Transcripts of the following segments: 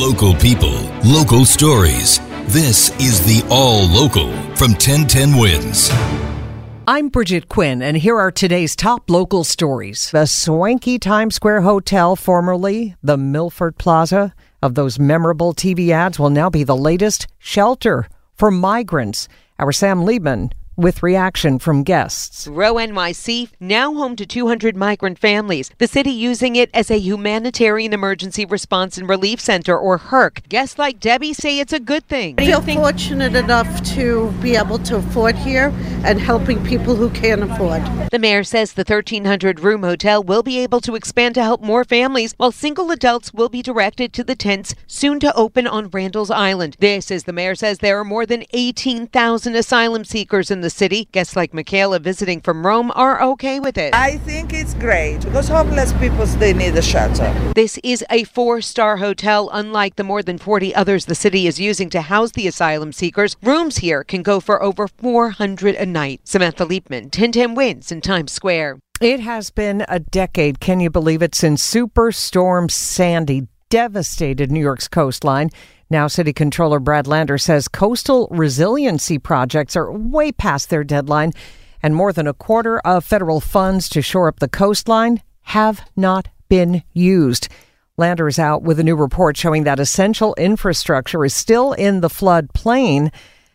Local people, local stories. This is the All Local from 1010 Wins. I'm Bridget Quinn, and here are today's top local stories. The swanky Times Square Hotel, formerly the Milford Plaza of those memorable TV ads, will now be the latest shelter for migrants. Our Sam Liebman with reaction from guests. Row NYC, now home to 200 migrant families. The city using it as a humanitarian emergency response and relief center, or HERC. Guests like Debbie say it's a good thing. I feel fortunate enough to be able to afford here and helping people who can't afford. The mayor says the 1,300 room hotel will be able to expand to help more families, while single adults will be directed to the tents soon to open on Randall's Island. This, as the mayor says, there are more than 18,000 asylum seekers in the city. Guests like Michaela visiting from Rome are okay with it. I think it's great because homeless people they need a shelter. This is a four-star hotel, unlike the more than 40 others the city is using to house the asylum seekers. Rooms here can go for over 400 a night. Samantha Liebman, 1010 Wins in Times Square. It has been a decade, can you believe it, since Superstorm Sandy devastated New York's coastline. Now, City Controller Brad Lander says coastal resiliency projects are way past their deadline, and more than a quarter of federal funds to shore up the coastline have not been used. Lander is out with a new report showing that essential infrastructure is still in the flood plain,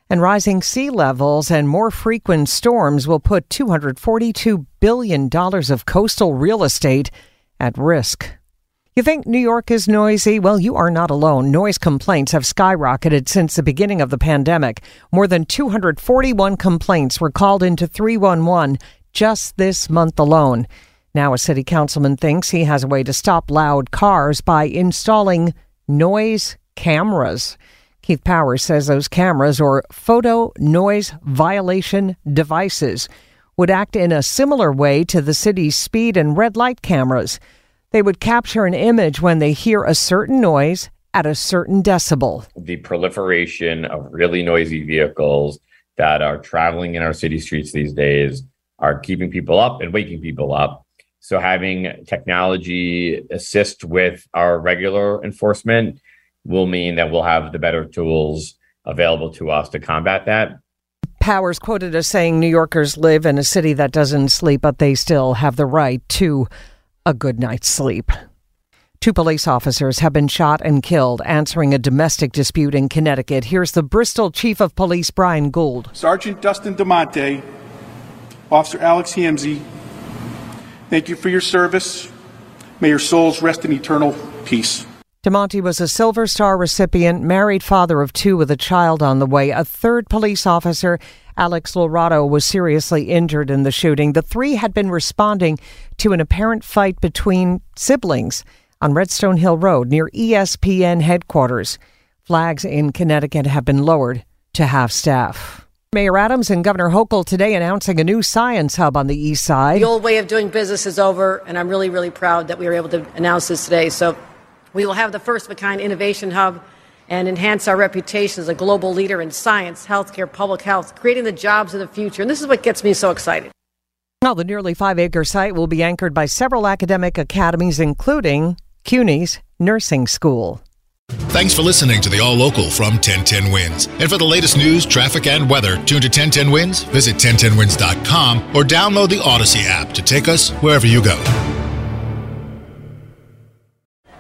and rising sea levels and more frequent storms will put $242 billion of coastal real estate at risk. You think New York is noisy? Well, you are not alone. Noise complaints have skyrocketed since the beginning of the pandemic. More than 241 complaints were called into 311 just this month alone. Now, a city councilman thinks he has a way to stop loud cars by installing noise cameras. Keith Powers says those cameras, or photo noise violation devices, would act in a similar way to the city's speed and red light cameras. They would capture an image when they hear a certain noise at a certain decibel. The proliferation of really noisy vehicles that are traveling in our city streets these days are keeping people up and waking people up. So, having technology assist with our regular enforcement will mean that we'll have the better tools available to us to combat that. Powers quoted as saying New Yorkers live in a city that doesn't sleep, but they still have the right to a good night's sleep. Two police officers have been shot and killed answering a domestic dispute in Connecticut. Here's the Bristol Chief of Police, Brian Gould. Sergeant Dustin DeMonte, Officer Alex Hamzy, thank you for your service. May your souls rest in eternal peace. DeMonte was a Silver Star recipient, married father of two with a child on the way. A third police officer Alex Iurato was seriously injured in the shooting. The three had been responding to an apparent fight between siblings on Redstone Hill Road near ESPN headquarters. Flags in Connecticut have been lowered to half staff. Mayor Adams and Governor Hochul today announcing a new science hub on the east side. The old way of doing business is over, and I'm really, really proud that we were able to announce this today. So we will have the first of a kind innovation hub and enhance our reputation as a global leader in science, healthcare, public health, creating the jobs of the future. And this is what gets me so excited. Now, the nearly five acre site will be anchored by several academic academies, including CUNY's nursing school. Thanks for listening to the All Local from 1010 Wins. And for the latest news, traffic, and weather, tune to 1010 Wins, visit 1010wins.com, or download the Audacy app to take us wherever you go.